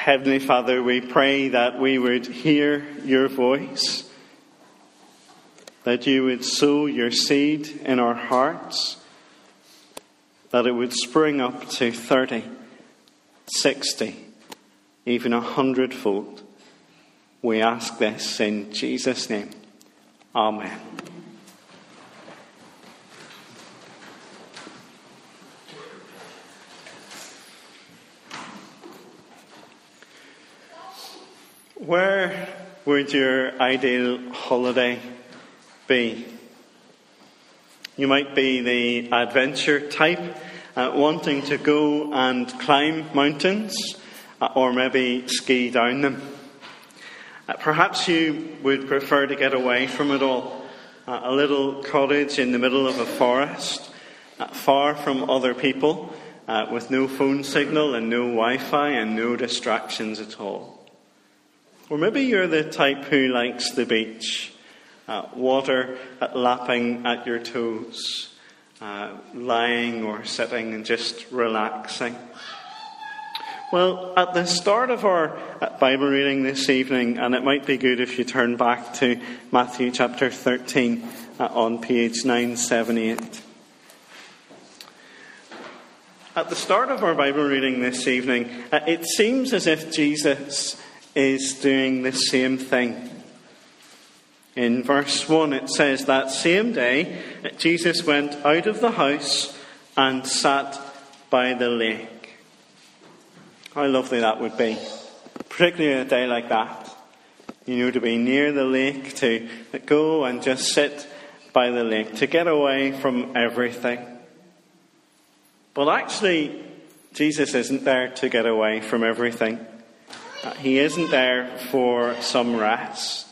Heavenly Father, we pray that we would hear your voice, that you would sow your seed in our hearts, that it would spring up to 30, 60, even a hundredfold. We ask this in Jesus' name. Amen. Where would your ideal holiday be? You might be the adventure type, uh, wanting to go and climb mountains, uh, or maybe ski down them. Uh, perhaps you would prefer to get away from it all. Uh, a little cottage in the middle of a forest, uh, far from other people, uh, with no phone signal and no Wi Fi and no distractions at all. Or maybe you're the type who likes the beach, uh, water at lapping at your toes, uh, lying or sitting and just relaxing. Well, at the start of our uh, Bible reading this evening, and it might be good if you turn back to Matthew chapter 13 uh, on page 978. At the start of our Bible reading this evening, uh, it seems as if Jesus is doing the same thing. In verse 1, it says, That same day, Jesus went out of the house and sat by the lake. How lovely that would be, particularly on a day like that. You know, to be near the lake, to go and just sit by the lake, to get away from everything. But actually, Jesus isn't there to get away from everything. Uh, he isn't there for some rest.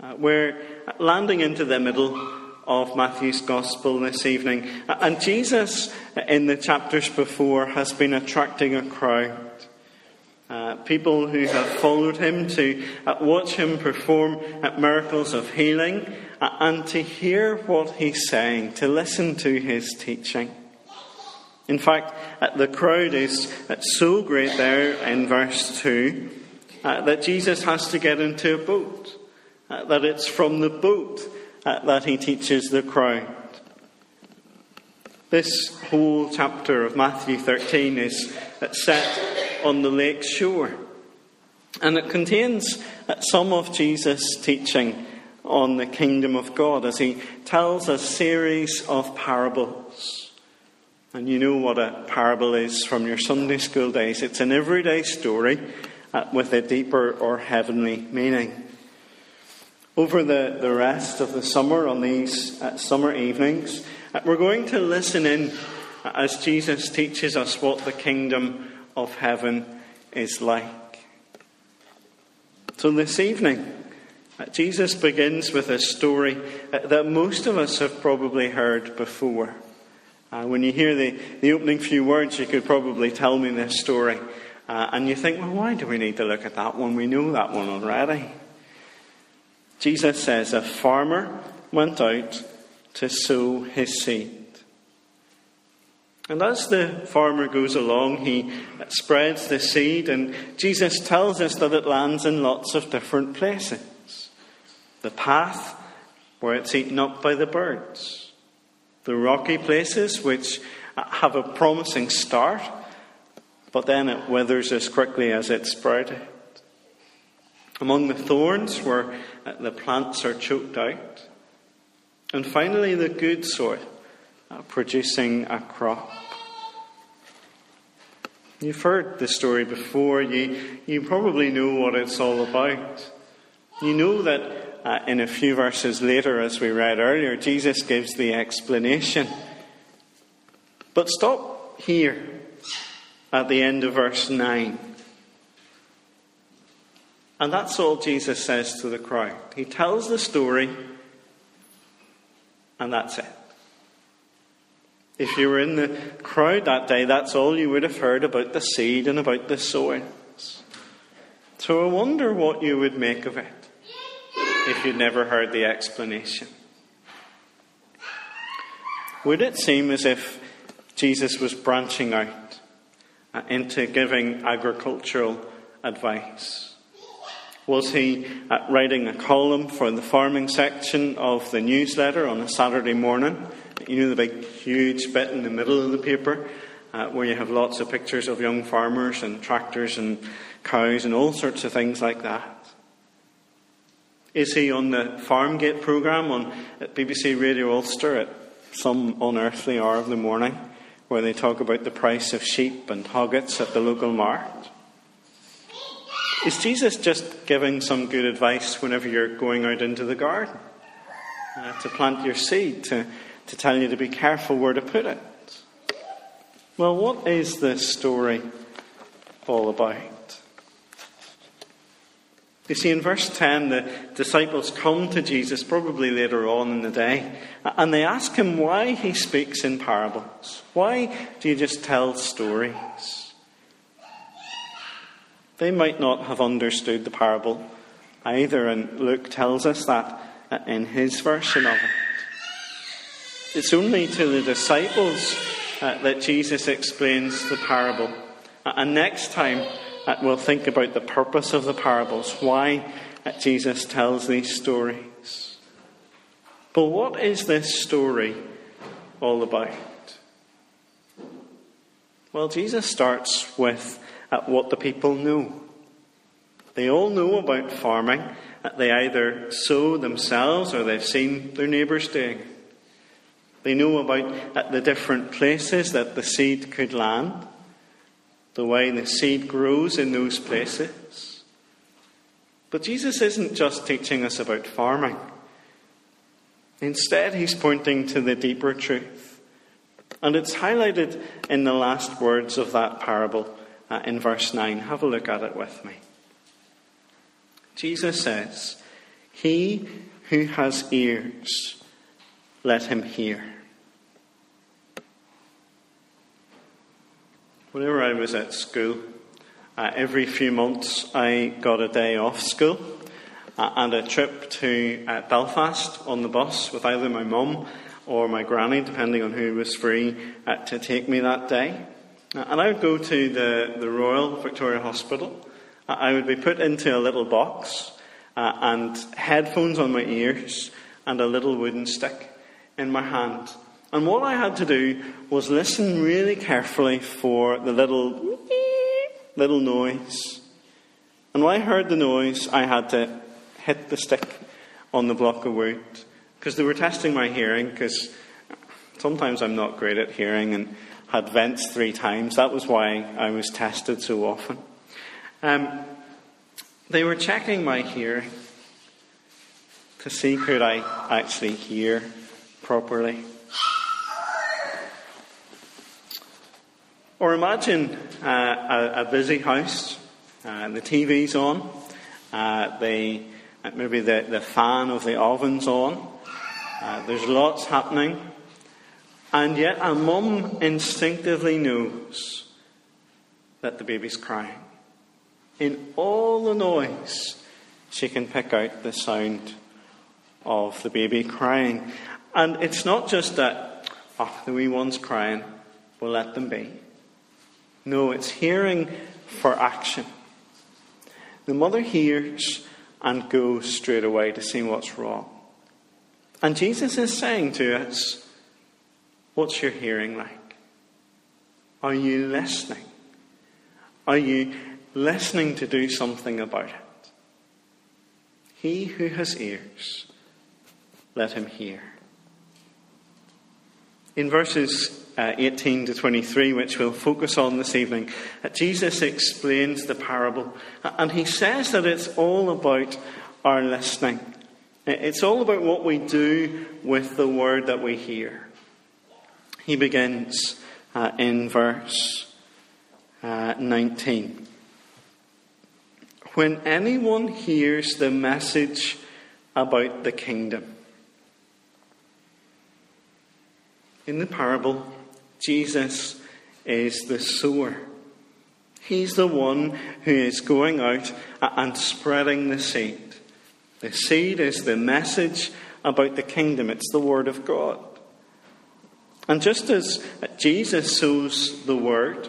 Uh, we're landing into the middle of Matthew's Gospel this evening, uh, and Jesus, in the chapters before, has been attracting a crowd. Uh, people who have followed him to uh, watch him perform miracles of healing and to hear what he's saying, to listen to his teaching. In fact, the crowd is so great there in verse 2 uh, that Jesus has to get into a boat, uh, that it's from the boat uh, that he teaches the crowd. This whole chapter of Matthew 13 is set on the lake shore, and it contains some of Jesus' teaching on the kingdom of God as he tells a series of parables. And you know what a parable is from your Sunday school days. It's an everyday story uh, with a deeper or heavenly meaning. Over the, the rest of the summer, on these uh, summer evenings, uh, we're going to listen in uh, as Jesus teaches us what the kingdom of heaven is like. So this evening, uh, Jesus begins with a story that most of us have probably heard before. Uh, when you hear the, the opening few words, you could probably tell me this story. Uh, and you think, well, why do we need to look at that one? We know that one already. Jesus says, A farmer went out to sow his seed. And as the farmer goes along, he spreads the seed, and Jesus tells us that it lands in lots of different places. The path, where it's eaten up by the birds the rocky places, which have a promising start, but then it withers as quickly as it sprouted. Among the thorns, where the plants are choked out. And finally, the good soil, uh, producing a crop. You've heard the story before. You, you probably know what it's all about. You know that uh, in a few verses later, as we read earlier, Jesus gives the explanation. But stop here at the end of verse 9. And that's all Jesus says to the crowd. He tells the story, and that's it. If you were in the crowd that day, that's all you would have heard about the seed and about the soils. So I wonder what you would make of it if you'd never heard the explanation? Would it seem as if Jesus was branching out uh, into giving agricultural advice? Was he uh, writing a column for the farming section of the newsletter on a Saturday morning? You know, the big, huge bit in the middle of the paper uh, where you have lots of pictures of young farmers and tractors and cows and all sorts of things like that. Is he on the Farmgate programme on BBC Radio Ulster at some unearthly hour of the morning where they talk about the price of sheep and hoggets at the local mart? Is Jesus just giving some good advice whenever you're going out into the garden? Uh, to plant your seed, to, to tell you to be careful where to put it? Well, what is this story all about? You see, in verse 10, the disciples come to Jesus, probably later on in the day, and they ask him why he speaks in parables. Why do you just tell stories? They might not have understood the parable either, and Luke tells us that in his version of it. It's only to the disciples uh, that Jesus explains the parable. and next time, uh, we'll think about the purpose of the parables, why uh, Jesus tells these stories. But what is this story all about? Well, Jesus starts with uh, what the people know. They all know about farming. That they either sow themselves or they've seen their neighbours doing. They know about the different places that the seed could land the way the seed grows in those places. But Jesus isn't just teaching us about farming. Instead, he's pointing to the deeper truth. And it's highlighted in the last words of that parable uh, in verse 9. Have a look at it with me. Jesus says, He who has ears, let him hear. Whenever I was at school, uh, every few months I got a day off school uh, and a trip to uh, Belfast on the bus with either my mum or my granny, depending on who was free uh, to take me that day. Uh, and I would go to the, the Royal Victoria Hospital. Uh, I would be put into a little box and headphones on my ears and a little wooden stick in my hand. And what I had to do was listen really carefully for the little little noise. And when I heard the noise, I had to hit the stick on the block of wood because they were testing my hearing. Because sometimes I'm not great at hearing and had vents three times. That was why I was tested so often. Um, they were checking my hearing to see could I actually hear properly. Or imagine uh, a, a, busy house, uh, the TV's on, uh, the, uh, maybe the, the fan of the oven's on, there's lots happening, and yet a mum instinctively knows that the baby's crying. In all the noise, she can pick out the sound of the baby crying. And it's not just that, oh, the wee one's crying, we'll let them be. No, it's hearing for action. The mother hears and goes straight away to see what's wrong. And Jesus is saying to us, What's your hearing like? Are you listening? Are you listening to do something about it? He who has ears, let him hear. In verses uh, 18 to 23, which we'll focus on this evening, Jesus explains the parable. And he says that it's all about our listening. It's all about what we do with the word that we hear. He begins uh, in verse uh, 19. When anyone hears the message about the kingdom, in the parable, Jesus is the sower. He's the one who is going out and spreading the seed. The seed is the message about the kingdom, it's the Word of God. And just as Jesus sows the Word,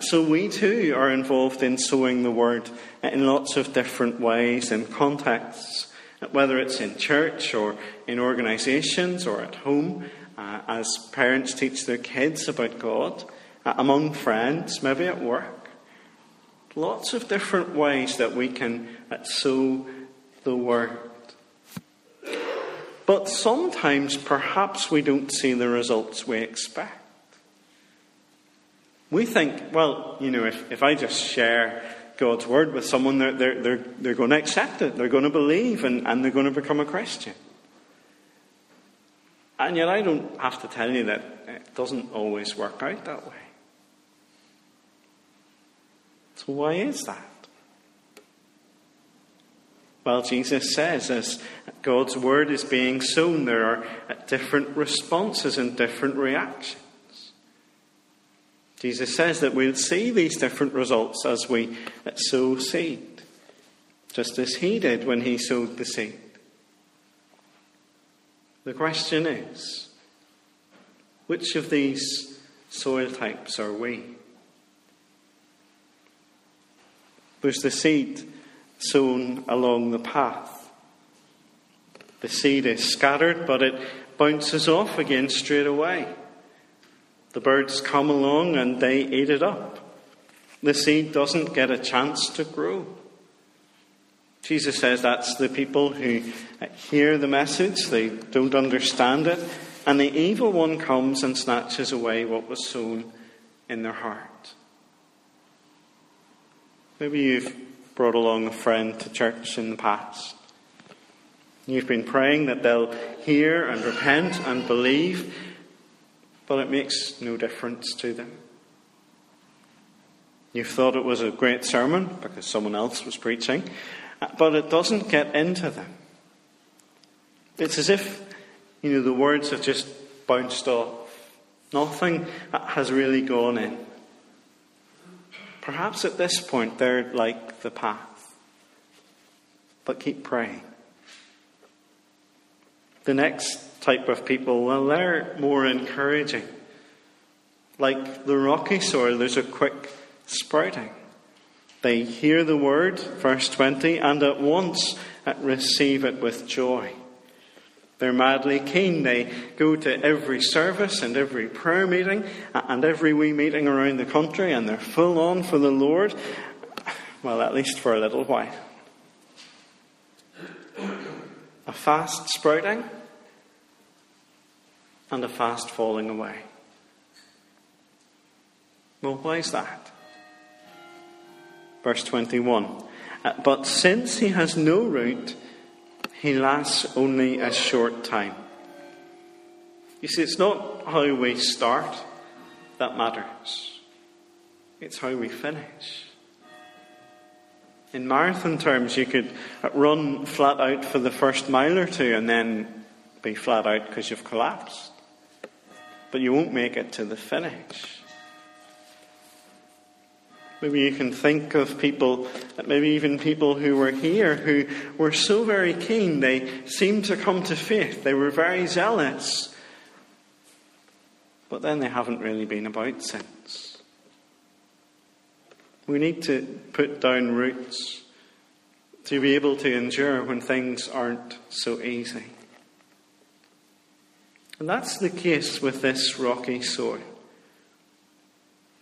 So we too are involved in sowing the word in lots of different ways and contexts, whether it's in church or in organisations or at home, uh, as parents teach their kids about God, uh, among friends, maybe at work. Lots of different ways that we can uh, sow the word. But sometimes perhaps we don't see the results we expect. We think, well, you know, if, if I just share God's word with someone, they're, they're, they're, they're going to accept it, they're going to believe, and, and they're going to become a Christian. And yet, I don't have to tell you that it doesn't always work out that way. So, why is that? Well, Jesus says as God's word is being sown, there are different responses and different reactions. Jesus says that we'll see these different results as we sow seed, just as he did when he sowed the seed. The question is which of these soil types are we? There's the seed sown along the path. The seed is scattered, but it bounces off again straight away. The birds come along and they eat it up. The seed doesn't get a chance to grow. Jesus says that's the people who hear the message, they don't understand it, and the evil one comes and snatches away what was sown in their heart. Maybe you've brought along a friend to church in the past. You've been praying that they'll hear and repent and believe, but it makes no difference to them. You've thought it was a great sermon because someone else was preaching, but it doesn't get into them. It's as if, you know, the words have just bounced off. Nothing has really gone in. Perhaps at this point they're like the path. But keep praying. The next type of people, well, they're more encouraging. Like the rocky soil, there's a quick sprouting. They hear the word, verse 20, and at once receive it with joy. They're madly keen. They go to every service and every prayer meeting and every wee meeting around the country, and they're full on for the Lord. Well, at least for a little while. A fast sprouting and a fast falling away. Well, why is that? Verse 21 uh, But since he has no root, he lasts only a short time. You see, it's not how we start that matters, it's how we finish. In marathon terms, you could run flat out for the first mile or two and then be flat out because you've collapsed but you won't make it to the finish. Maybe you can think of people, maybe even people who were here who were so very keen, they seemed to come to faith, they were very zealous, but then they haven't really been about since. We need to put down roots to be able to endure when things aren't so easy. And that's the case with this rocky soil.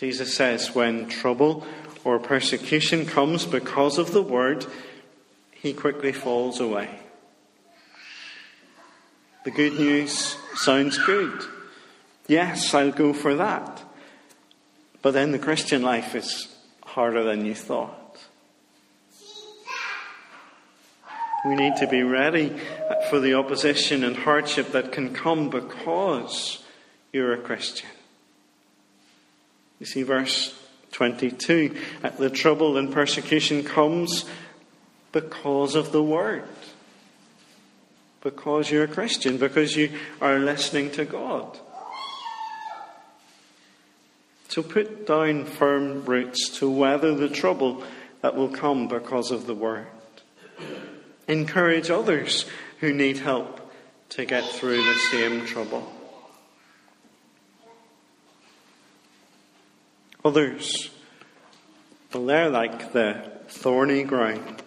Jesus says when trouble or persecution comes because of the word, he quickly falls away. The good news sounds good. Yes, I'll go for that. But then the Christian life is harder than you thought. We need to be ready for the opposition and hardship that can come because you're a Christian. You see, verse 22 the trouble and persecution comes because of the word. Because you're a Christian, because you are listening to God. So put down firm roots to weather the trouble that will come because of the word. Encourage others who need help to get through the same trouble. Others, well, they're like the thorny ground.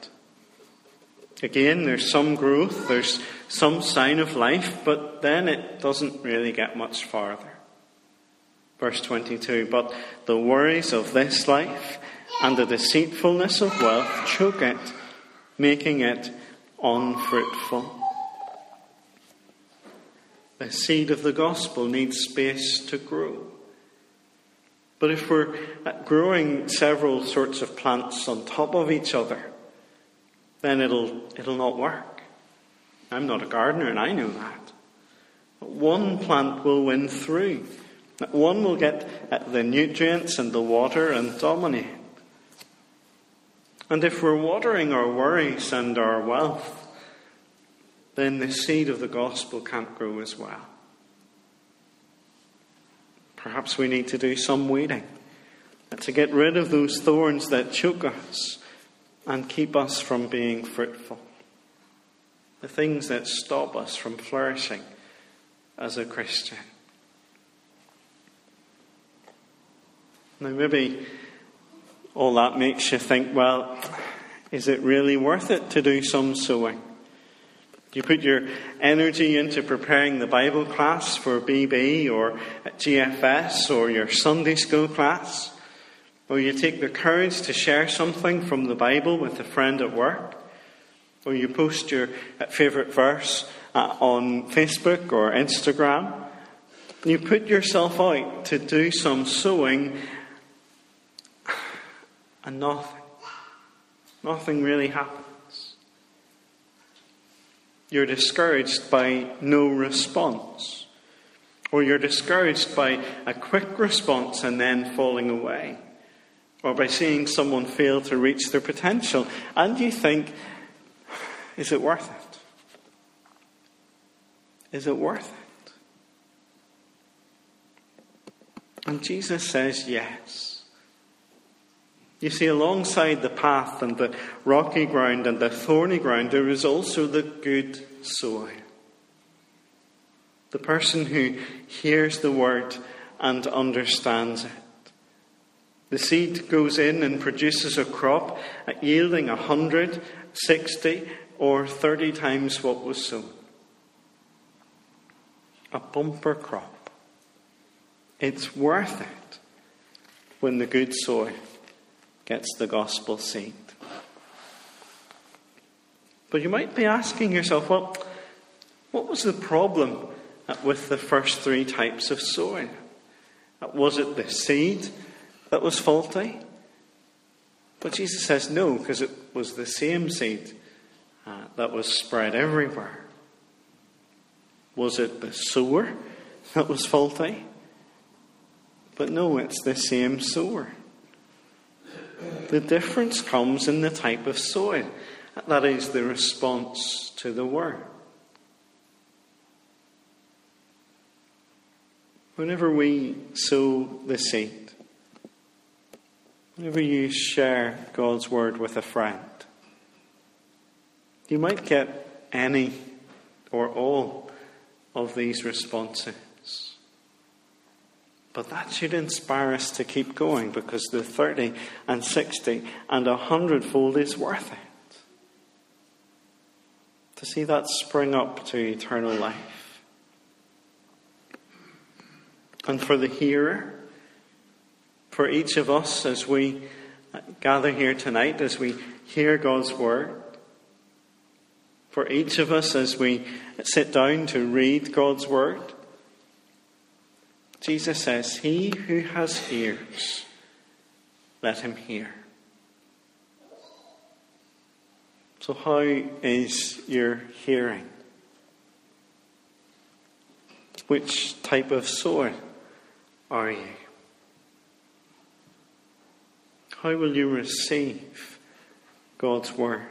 Again, there's some growth, there's some sign of life, but then it doesn't really get much farther. Verse 22 But the worries of this life and the deceitfulness of wealth choke it, making it unfruitful. The seed of the gospel needs space to grow. But if we're growing several sorts of plants on top of each other, then it'll, it'll not work. I'm not a gardener and I know that. But one plant will win through. One will get the nutrients and the water and dominate. And if we're watering our worries and our wealth, then the seed of the gospel can't grow as well. Perhaps we need to do some weeding to get rid of those thorns that choke us and keep us from being fruitful. The things that stop us from flourishing as a Christian. Now, maybe all that makes you think, well, is it really worth it to do some sowing? You put your energy into preparing the Bible class for BB or GFS or your Sunday school class, or you take the courage to share something from the Bible with a friend at work, or you post your favourite verse uh, on Facebook or Instagram. You put yourself out to do some sowing and nothing, nothing really happens. You're discouraged by no response. Or you're discouraged by a quick response and then falling away. Or by seeing someone fail to reach their potential. And you think, is it worth it? Is it worth it? And Jesus says yes. You see, alongside the path and the rocky ground and the thorny ground, there is also the good soil. The person who hears the word and understands it. The seed goes in and produces a crop uh, yielding a hundred, sixty, or thirty times what was sown. A bumper crop. It's worth it when the good soil gets the gospel seed. But you might be asking yourself, well, what was the problem with the first three types of sowing? Was it the seed that was faulty? But Jesus says no, because it was the same seed uh, that was spread everywhere. Was it the sower that was faulty? But no, it's the same sower. The difference comes in the type of soil, that is, the response to the word. Whenever we sow the seed, whenever you share God's word with a friend, you might get any or all of these responses. But that should inspire us to keep going because the 30 and 60 and 100 fold is worth it. To see that spring up to eternal life. And for the hearer, for each of us as we gather here tonight, as we hear God's word, for each of us as we sit down to read God's word, Jesus says, He who has ears, let him hear. So, how is your hearing? Which type of soil are you? How will you receive God's word?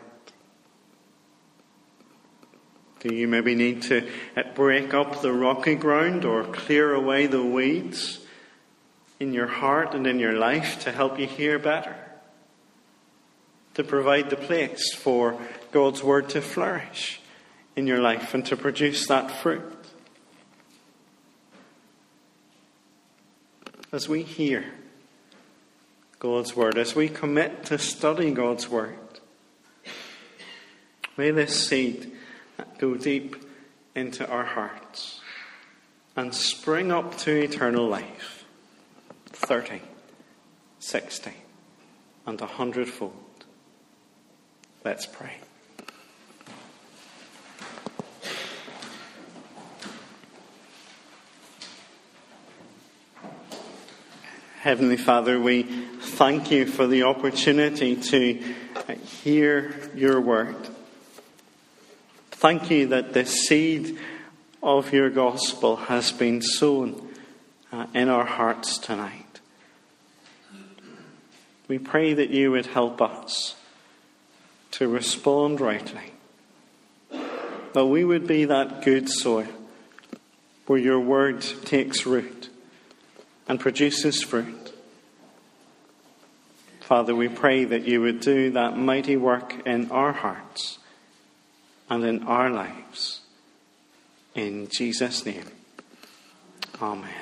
Do you maybe need to break up the rocky ground or clear away the weeds in your heart and in your life to help you hear better? To provide the place for God's word to flourish in your life and to produce that fruit. As we hear God's Word, as we commit to study God's Word, may this seed go deep into our hearts and spring up to eternal life 30, 60, and a hundredfold. Let's pray. Heavenly Father, we thank you for the opportunity to hear your word. Thank you that the seed of your gospel has been sown uh, in our hearts tonight. We pray that you would help us to respond rightly, that we would be that good soil where your word takes root and produces fruit. Father, we pray that you would do that mighty work in our hearts and in our lives. In Jesus' name, Amen.